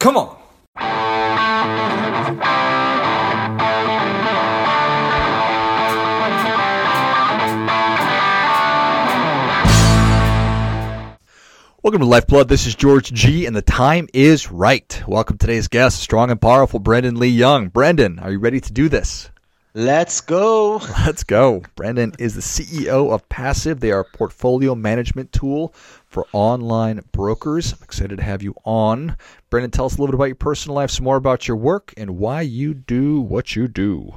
Come on. Welcome to Lifeblood. This is George G, and the time is right. Welcome today's guest, strong and powerful Brendan Lee Young. Brendan, are you ready to do this? Let's go. Let's go. Brendan is the CEO of Passiv. They are a portfolio management tool for online brokers. I'm excited to have you on. Brendan, tell us a little bit about your personal life, some more about your work, and why you do what you do.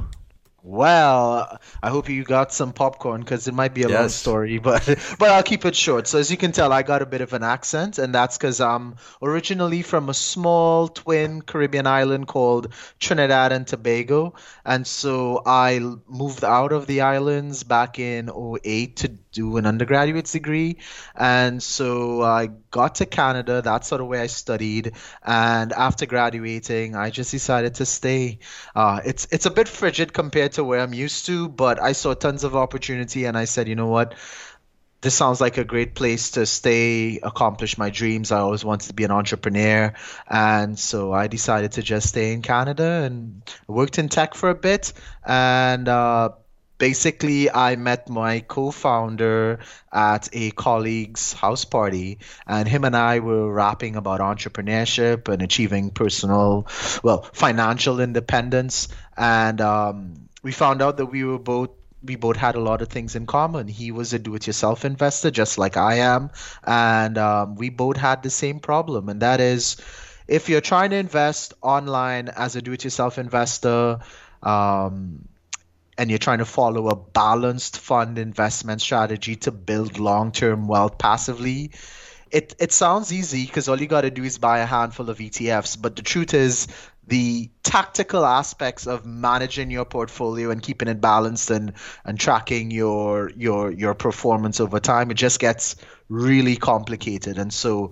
Well, I hope you got some popcorn because it might be a long story, but but I'll keep it short. So as you can tell, I got a bit of an accent, and that's because I'm originally from a small twin Caribbean island called Trinidad and Tobago, and so I moved out of the islands back in '08 to do an undergraduate degree, and so I got to Canada. That's sort of where I studied, and after graduating, I just decided to stay. Uh, it's it's a bit frigid compared to where I'm used to, but I saw tons of opportunity, and I said, you know what, this sounds like a great place to stay, accomplish my dreams. I always wanted to be an entrepreneur, and so I decided to just stay in Canada and worked in tech for a bit, and. Uh, Basically, I met my co-founder at a colleague's house party, and him and I were rapping about entrepreneurship and achieving personal, well, financial independence. And um, we found out that we were both we both had a lot of things in common. He was a do-it-yourself investor, just like I am, and um, we both had the same problem, and that is, if you're trying to invest online as a do-it-yourself investor. Um, and you're trying to follow a balanced fund investment strategy to build long-term wealth passively, it it sounds easy because all you got to do is buy a handful of ETFs. But the truth is, the tactical aspects of managing your portfolio and keeping it balanced and and tracking your your your performance over time, it just gets really complicated. And so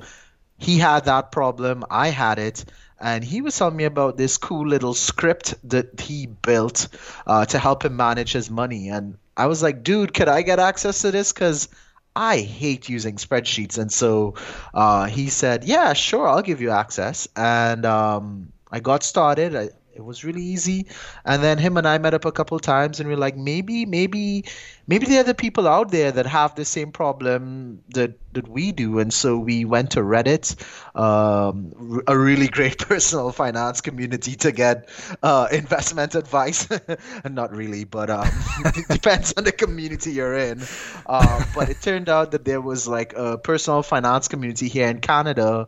he had that problem, I had it, and he was telling me about this cool little script that he built uh, to help him manage his money. And I was like, dude, could I get access to this? Because I hate using spreadsheets. And so uh, he said, yeah, sure, I'll give you access. And um, I got started. I, it was really easy. And then him and I met up a couple times and we are like, maybe, maybe, maybe there are the people out there that have the same problem that, that we do. And so we went to Reddit, um, a really great personal finance community to get uh, investment advice. not really, but um, it depends on the community you're in. Uh, but it turned out that there was like a personal finance community here in Canada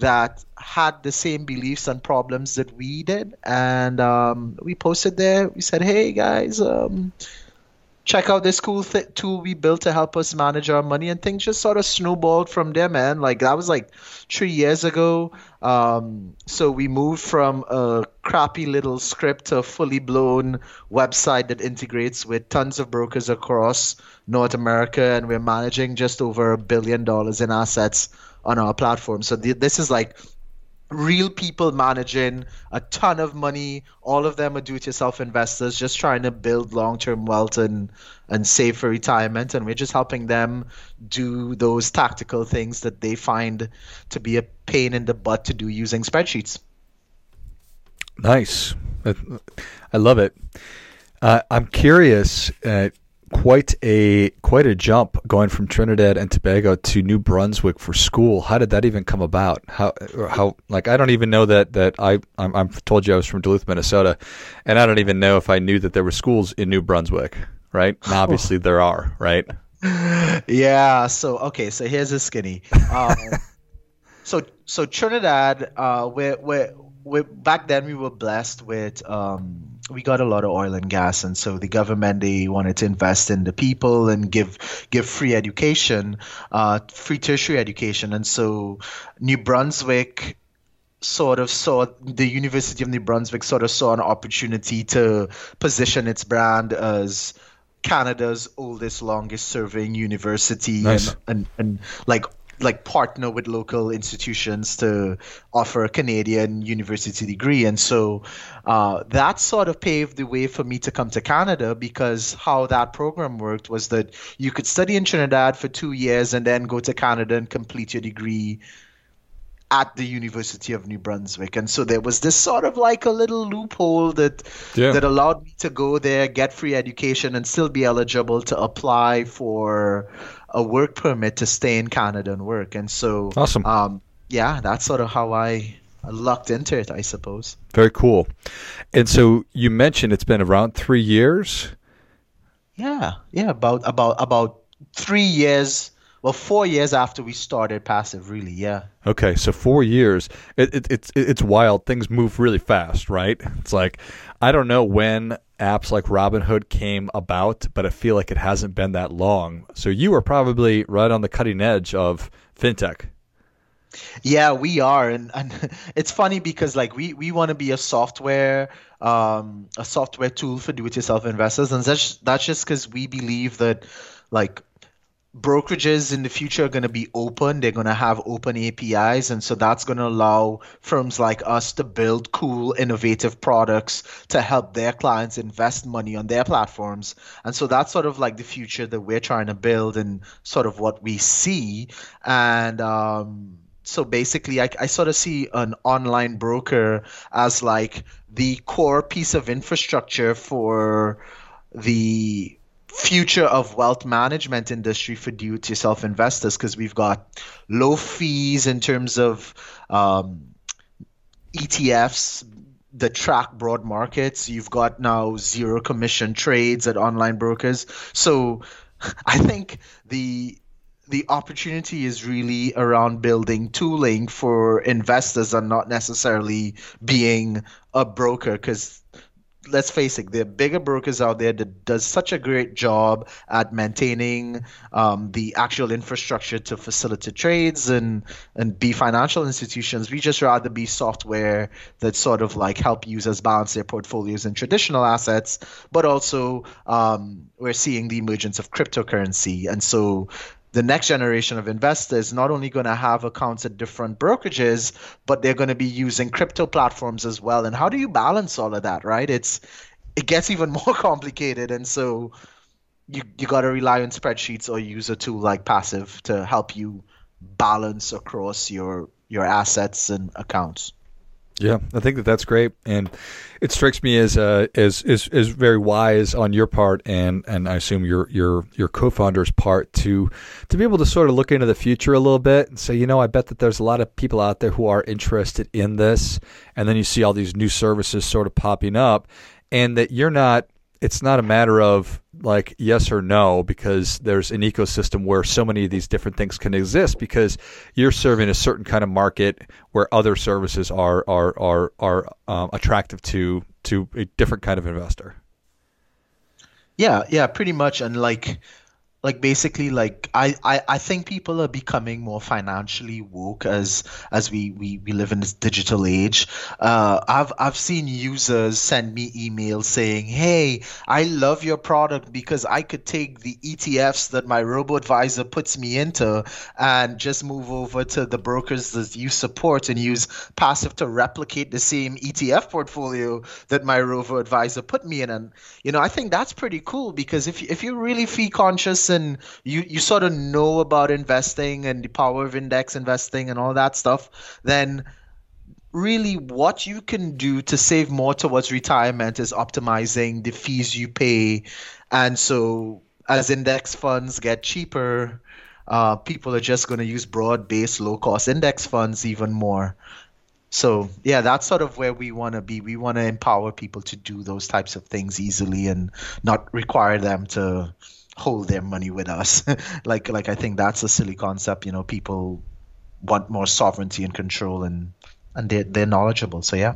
that had the same beliefs and problems that we did. And um, we posted there. We said hey guys um, check out this cool th- tool we built to help us manage our money. And things just sort of snowballed from there man. Like that was like three years ago. Um, so we moved from a crappy little script to a fully blown website that integrates with tons of brokers across north america. And we're managing just over a billion dollars in assets on our platform so th- this is like real people managing a ton of money. All of them are do-it-yourself investors, just trying to build long-term wealth and and save for retirement. And we're just helping them do those tactical things that they find to be a pain in the butt to do using spreadsheets. Nice. I- love it. Uh, I'm curious. Uh, quite a quite a jump going from Trinidad and Tobago to New Brunswick for school. How did that even come about? How or how like I don't even know that that I I'm, I'm told you I was from Duluth, Minnesota, and I don't even know if I knew that there were schools in New Brunswick. Right? And obviously there are. Right? Yeah. So okay. So here's a skinny. Um, so so Trinidad, uh, we're, we're, we're back then we were blessed with um, we got a lot of oil and gas, and so the government they wanted to invest in the people and give give free education, uh, free tertiary education, and so New Brunswick sort of saw the University of New Brunswick sort of saw an opportunity to position its brand as Canada's oldest, longest serving university Nice. and, and, and like like partner with local institutions to offer a Canadian university degree. And so uh, that sort of paved the way for me to come to Canada because how that program worked was that you could study in Trinidad for two years and then go to Canada and complete your degree at the University of New Brunswick. And so there was this sort of like a little loophole that Yeah. that allowed me to go there, get free education, and still be eligible to apply for a work permit to stay in Canada and work. And so, Awesome. um, yeah, that's sort of how I lucked into it, I suppose. Very cool. And so you mentioned it's been around three years. Yeah, yeah, about about about three years, well, four years after we started Passiv, really. Yeah. Okay, so four years. It, it, it's it's wild. Things move really fast, right? It's like I don't know when apps like Robinhood came about, but I feel like it hasn't been that long. So you were probably right on the cutting edge of fintech. Yeah, we are, and, and it's funny because like we, we want to be a software um, a software tool for do-it-yourself investors, and that's that's just because we believe that like brokerages in the future are going to be open. They're going to have open APIs, and so that's going to allow firms like us to build cool, innovative products to help their clients invest money on their platforms. And so that's sort of like the future that we're trying to build, and sort of what we see. And um, so basically, I, I sort of see an online broker as like the core piece of infrastructure for the future of wealth management industry for do-it-yourself investors because we've got low fees in terms of um, ETFs that track broad markets. You've got now zero commission trades at online brokers. So I think the the opportunity is really around building tooling for investors and not necessarily being a broker because let's face it, there are bigger brokers out there that does such a great job at maintaining um, the actual infrastructure to facilitate trades and and be financial institutions. We just rather be software that sort of like help users balance their portfolios in traditional assets, but also um, we're seeing the emergence of cryptocurrency, and so the next generation of investors not only going to have accounts at different brokerages but they're going to be using crypto platforms as well. And how do you balance all of that right? It's it gets even more complicated. And so you you got to rely on spreadsheets or use a tool like Passiv to help you balance across your your assets and accounts Yeah, I think that that's great, and it strikes me as uh, as is is very wise on your part, and and I assume your your your co-founder's part to to be able to sort of look into the future a little bit and say, you know, I bet that there's a lot of people out there who are interested in this, and then you see all these new services sort of popping up, and that you're not. It's not a matter of like yes or no because there's an ecosystem where so many of these different things can exist because you're serving a certain kind of market where other services are are are are um, attractive to to a different kind of investor. Yeah, yeah, pretty much. And like like basically like I, I I think people are becoming more financially woke as as we we, we live in this digital age. Uh, I've I've seen users send me emails saying, "Hey, I love your product because I could take the ETFs that my robo advisor puts me into and just move over to the brokers that you support and use Passiv to replicate the same ETF portfolio that my robo advisor put me in." And you know, I think that's pretty cool because if if you're really fee conscious and you you sort of know about investing and the power of index investing and all that stuff, then really what you can do to save more towards retirement is optimizing the fees you pay. And so as index funds get cheaper, uh, people are just going to use broad-based low-cost index funds even more. So yeah, that's sort of where we want to be. We want to empower people to do those types of things easily and not require them to hold their money with us. like like I think that's a silly concept. You know, people want more sovereignty and control, and and they're they're knowledgeable. So yeah.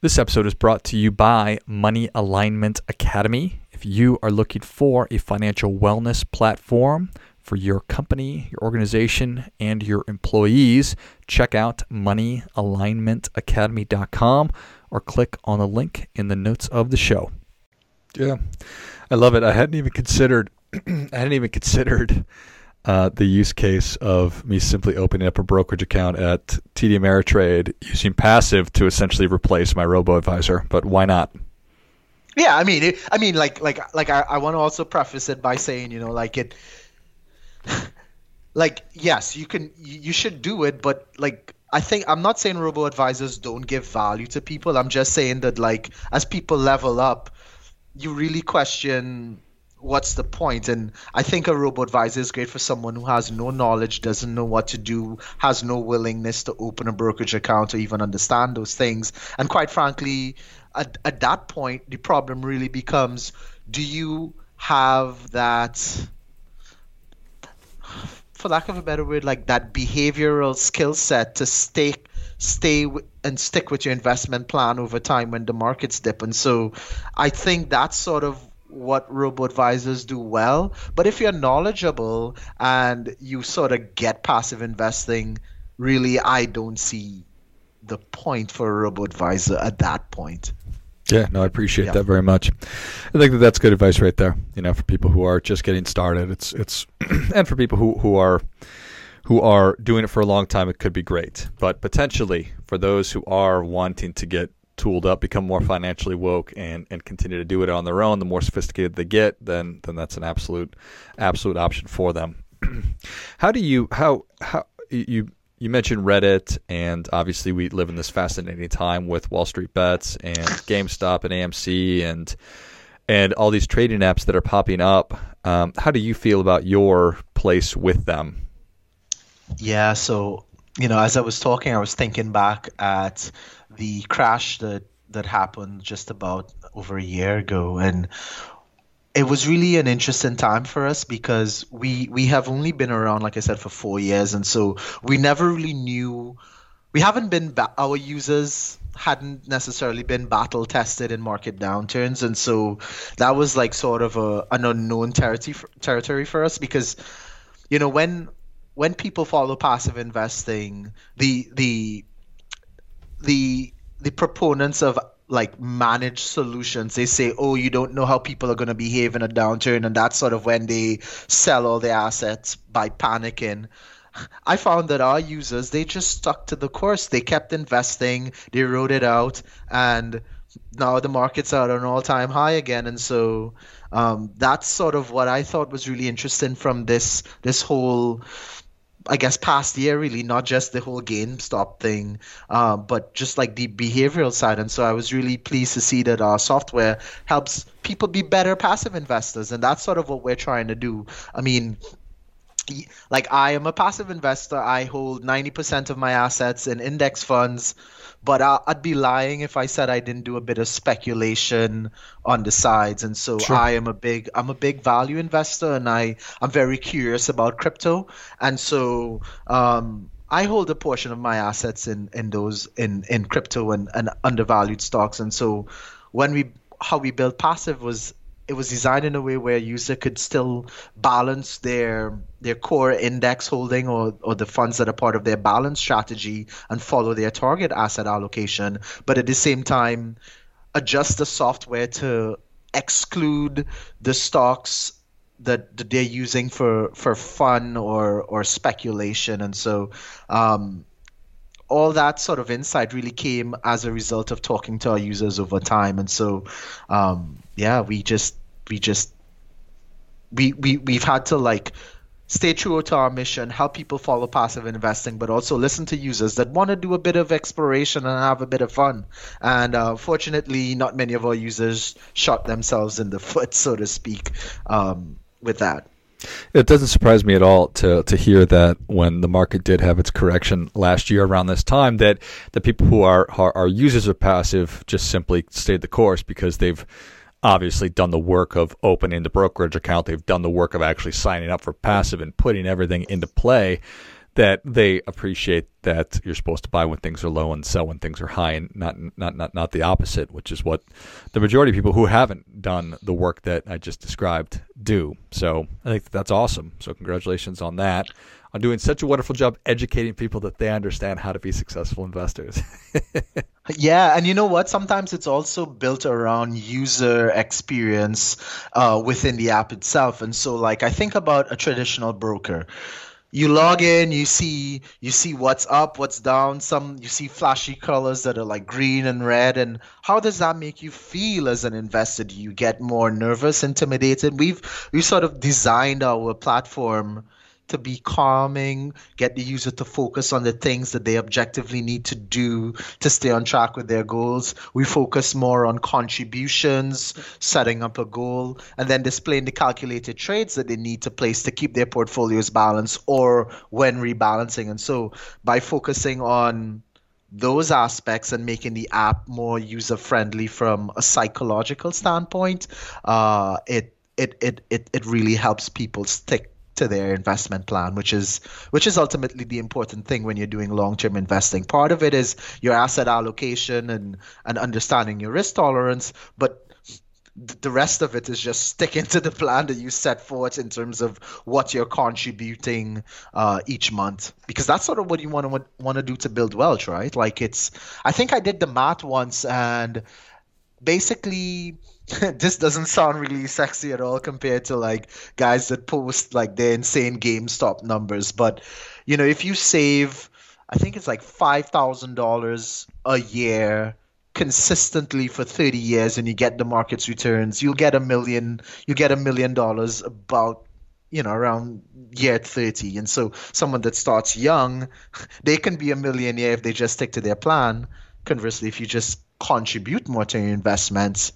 This episode is brought to you by Money Alignment Academy. If you are looking for a financial wellness platform for your company, your organization, and your employees, check out moneyalignmentacademy.com or click on the link in the notes of the show. Yeah, I love it. I hadn't even considered. I hadn't even considered uh, the use case of me simply opening up a brokerage account at TD Ameritrade using Passiv to essentially replace my robo advisor. But why not? Yeah, I mean, it, I mean, like, like, like, I, I want to also preface it by saying, you know, like it, like, yes, you can, you should do it, but like, I think I'm not saying robo advisors don't give value to people. I'm just saying that like as people level up, you really question what's the point? And I think a robo advisor is great for someone who has no knowledge, doesn't know what to do, has no willingness to open a brokerage account or even understand those things. And quite frankly, at, at that point, the problem really becomes do you have that for lack of a better word like that behavioral skill set to stay stay and stick with your investment plan over time when the markets dip and so i think that's sort of what robo advisors do well. But if you're knowledgeable and you sort of get passive investing, really, I don't see the point for a robo advisor at that point. Yeah, no, I appreciate yeah. that very much. I think that that's good advice right there. You know, for people who are just getting started, it's it's, and for people who who are who are doing it for a long time, it could be great. But potentially for those who are wanting to get tooled up, become more financially woke, and and continue to do it on their own. The more sophisticated they get, then then that's an absolute absolute option for them. how do you how how you you mentioned Reddit, and obviously we live in this fascinating time with Wall Street Bets and GameStop and AMC and and all these trading apps that are popping up. Um, how do you feel about your place with them? Yeah, so you know, as I was talking, I was thinking back at the crash that that happened just about over a year ago, and it was really an interesting time for us because we we have only been around, like I said, for four years, and so we never really knew. We haven't been ba- our users hadn't necessarily been battle tested in market downturns, and so that was like sort of a an unknown territory territory for us because you know when when people follow passive investing, the the the the proponents of like managed solutions. They say oh you don't know how people are going to behave in a downturn and that's sort of when they sell all their assets by panicking. I found that our users they just stuck to the course. They kept investing they wrote it out and now the markets are at an all-time high again. And so um, that's sort of what i thought was really interesting from this this whole I guess past year really, not just the whole GameStop thing, uh, but just like the behavioral side. And so I was really pleased to see that our software helps people be better passive investors, and that's sort of what we're trying to do. I mean, like I am a passive investor. I hold 90% of my assets in index funds but I, would be lying if I said I didn't do a bit of speculation on the sides. And so sure. I am a big I'm a big value investor, and I I'm very curious about crypto. And so um, I hold a portion of my assets in in those in in crypto and, and undervalued stocks. And so when we how we built Passiv was it was designed in a way where a user could still balance their their core index holding or, or the funds that are part of their balance strategy and follow their target asset allocation, but at the same time adjust the software to exclude the stocks that, that they're using for, for fun or or speculation. And so um, all that sort of insight really came as a result of talking to our users over time. And so, um, yeah, we just we just we we we've had to like stay true to our mission, help people follow passive investing, but also listen to users that want to do a bit of exploration and have a bit of fun. And uh, fortunately, not many of our users shot themselves in the foot, so to speak, um, with that. It doesn't surprise me at all to to hear that when the market did have its correction last year around this time, that the people who are are, are users of Passiv just simply stayed the course because they've obviously done the work of opening the brokerage account. They've done the work of actually signing up for Passiv and putting everything into play. That they appreciate that you're supposed to buy when things are low and sell when things are high, and not not not not the opposite, which is what the majority of people who haven't done the work that I just described do. So I think that's awesome. So congratulations on that on doing such a wonderful job educating people that they understand how to be successful investors. yeah, and you know what? Sometimes it's also built around user experience uh, within the app itself. And so, like, I think about a traditional broker you log in you see you see what's up what's down. Some you see flashy colors that are like green and red. And how does that make you feel as an investor? Do you get more nervous intimidated? We've we sort of designed our platform to be calming, get the user to focus on the things that they objectively need to do to stay on track with their goals. We focus more on contributions, setting up a goal, and then displaying the calculated trades that they need to place to keep their portfolios balanced or when rebalancing. And so by focusing on those aspects and making the app more user friendly from a psychological standpoint, uh, it, it it it it really helps people stick to their investment plan, which is which is ultimately the important thing when you're doing long-term investing. Part of it is your asset allocation and and understanding your risk tolerance, but the rest of it is just sticking to the plan that you set forth in terms of what you're contributing uh, each month because that's sort of what you want to want to do to build wealth right like it's i think i did the math once and basically this doesn't sound really sexy at all compared to like guys that post like their insane GameStop numbers. But you know, if you save, I think it's like five thousand dollars a year consistently for 30 years and you get the market's returns you'll get a million you get a million dollars about you know around year 30 and so someone that starts young they can be a millionaire if they just stick to their plan conversely if you just contribute more to your investments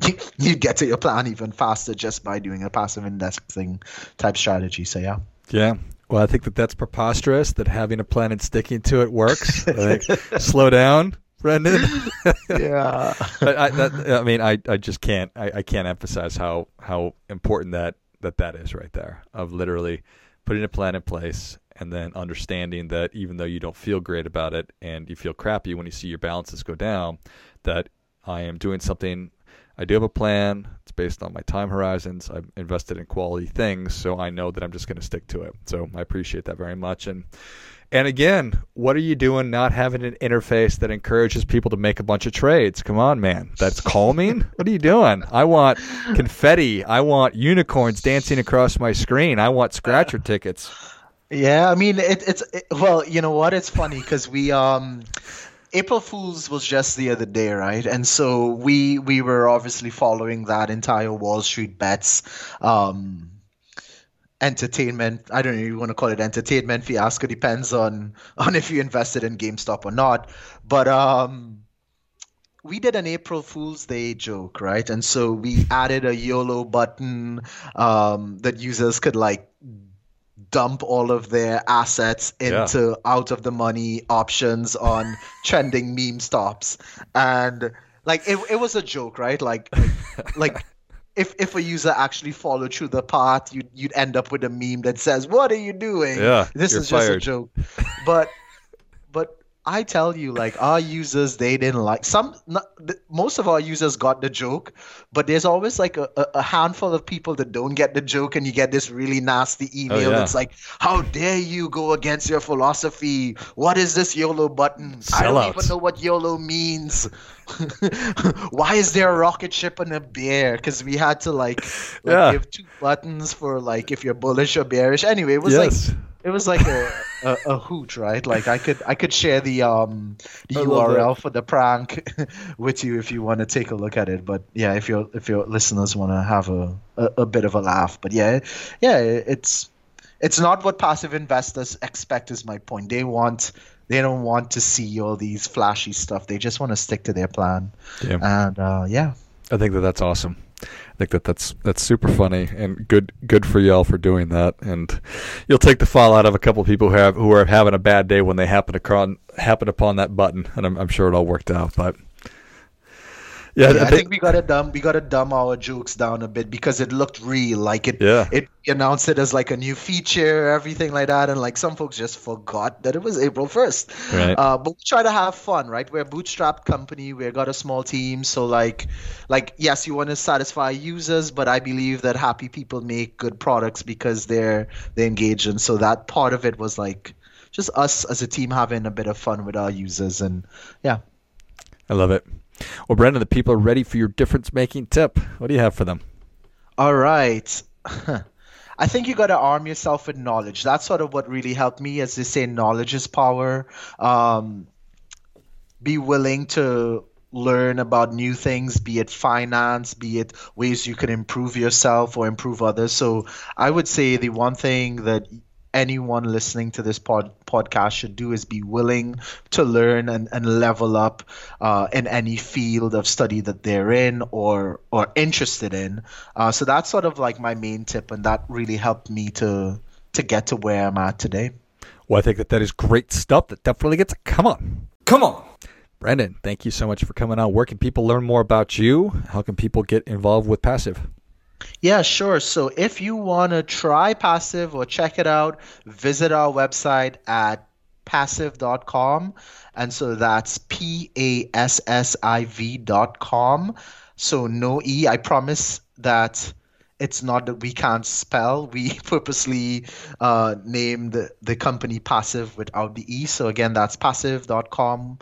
you, you get to your plan even faster just by doing a passive indexing type strategy. So yeah. Yeah. Well, I think that that's preposterous. That having a plan and sticking to it works. Like, slow down, Brendan. yeah. I, that, I, mean, I, I just can't I, I can't emphasize how how important that that that is right there. Of literally putting a plan in place and then understanding that even though you don't feel great about it and you feel crappy when you see your balances go down, that I am doing something I do have a plan. It's based on my time horizons. I've invested in quality things, so I know that I'm just going to stick to it. So I appreciate that very much. And and again, what are you doing not having an interface that encourages people to make a bunch of trades? Come on, man. That's calming? what are you doing? I want confetti. I want unicorns dancing across my screen. I want scratcher tickets. Yeah, I mean it, it's it, well, you know what? It's funny because we um April Fools was just the other day, right? And so we we were obviously following that entire Wall Street bets um, entertainment. I don't know you want to call it entertainment fiasco. Depends on on if you invested in GameStop or not. But um, we did an April Fool's Day joke, right? And so we added a YOLO button um, that users could like dump all of their assets into yeah. out of the money options on trending meme stops and like it, it was a joke right like like, like if if a user actually followed through the path you'd you'd end up with a meme that says what are you doing yeah this is fired. just a joke but but I tell you, like our users, they didn't like some. Not, most of our users got the joke, but there's always like a, a handful of people that don't get the joke, and you get this really nasty oh, email oh, yeah. that's like, "How dare you go against your philosophy? What is this YOLO button? Sell I don't out. even know what YOLO means. Why is there a rocket ship and a bear? Because we had to like, like yeah. give two buttons for like if you're bullish or bearish. Anyway, it was yes. like it was like a, a, a, hoot, right? Like I could I could share the um the URL for the prank with you if you want to take a look at it. But yeah, if your if your listeners want to have a, a, a bit of a laugh. But yeah, yeah, it's it's not what passive investors expect. Is my point. They want they don't want to see all these flashy stuff. They just want to stick to their plan. Yeah. And uh, yeah, I think that that's awesome. I think that that's that's super funny and good good for y'all for doing that. And you'll take the fall out of a couple of people who have who are having a bad day when they happen to happen upon that button. And I'm, I'm sure it all worked out. But yeah, yeah I, think, we gotta dumb we gotta dumb our jokes down a bit because it looked real. Like it yeah. it announced it as like a new feature, everything like that, and like some folks just forgot that it was April first. Right. Uh, but we try to have fun, right? We're a bootstrapped company. We got a small team, so like like yes, you want to satisfy users, but I believe that happy people make good products because they're they engage, and so that part of it was like just us as a team having a bit of fun with our users, and yeah. I love it. Well, Brendan, the people are ready for your difference making tip. What do you have for them? All right. I think you got to arm yourself with knowledge. That's sort of what really helped me. As they say, knowledge is power. Um, be willing to learn about new things, be it finance, be it ways you can improve yourself or improve others. So I would say the one thing that anyone listening to this pod, podcast should do is be willing to learn and, and level up uh, in any field of study that they're in or or interested in. Uh, so that's sort of like my main tip, and that really helped me to to get to where I'm at today. Well, I think that that is great stuff. That definitely gets. Come on, come on. Brendan, thank you so much for coming on. Where can people learn more about you? How can people get involved with Passiv? Yeah, sure. So if you want to try Passiv or check it out, visit our website at passiv.com. And so that's P A S S I V.com. So no E. I promise that it's not that we can't spell. We purposely uh, named the, the company Passiv without the E. So again, that's passiv.com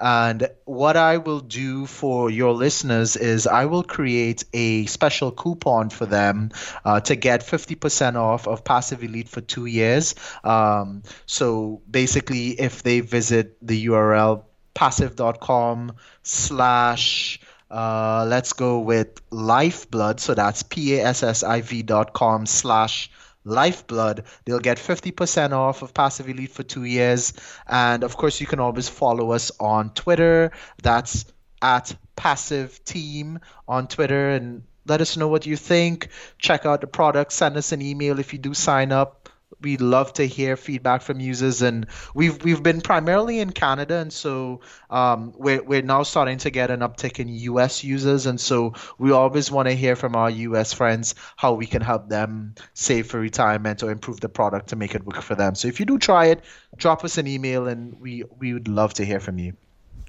and what I will do for your listeners is I will create a special coupon for them uh, to get 50% off of Passiv Elite for two years. Um, so basically, if they visit the URL passiv.com slash uh, let's go with lifeblood so that's p-a-s-s-i-v dot com slash Lifeblood. They'll get 50% off of Passiv Elite for two years. And of course, you can always follow us on Twitter. That's at Passiv Team on Twitter. And let us know what you think. Check out the product. Send us an email if you do sign up we love to hear feedback from users, and we've we've been primarily in Canada, and so um, we're we're now starting to get an uptick in U.S. users, and so we always want to hear from our U.S. friends how we can help them save for retirement or improve the product to make it work for them. So if you do try it, drop us an email, and we we would love to hear from you.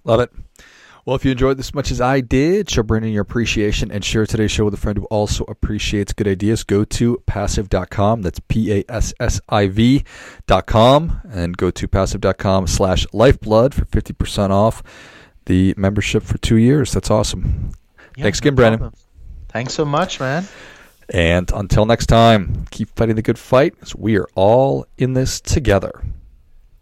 Love it. Well, if you enjoyed this as much as I did, show Brandon your appreciation and share today's show with a friend who also appreciates good ideas. Go to passiv.com. That's P A S S I V.com. And go to passiv.com slash lifeblood for 50% off the membership for two years. That's awesome. Yeah, Thanks again, no. Problem. Thanks so much, man. And until next time, keep fighting the good fight. we are all in this together.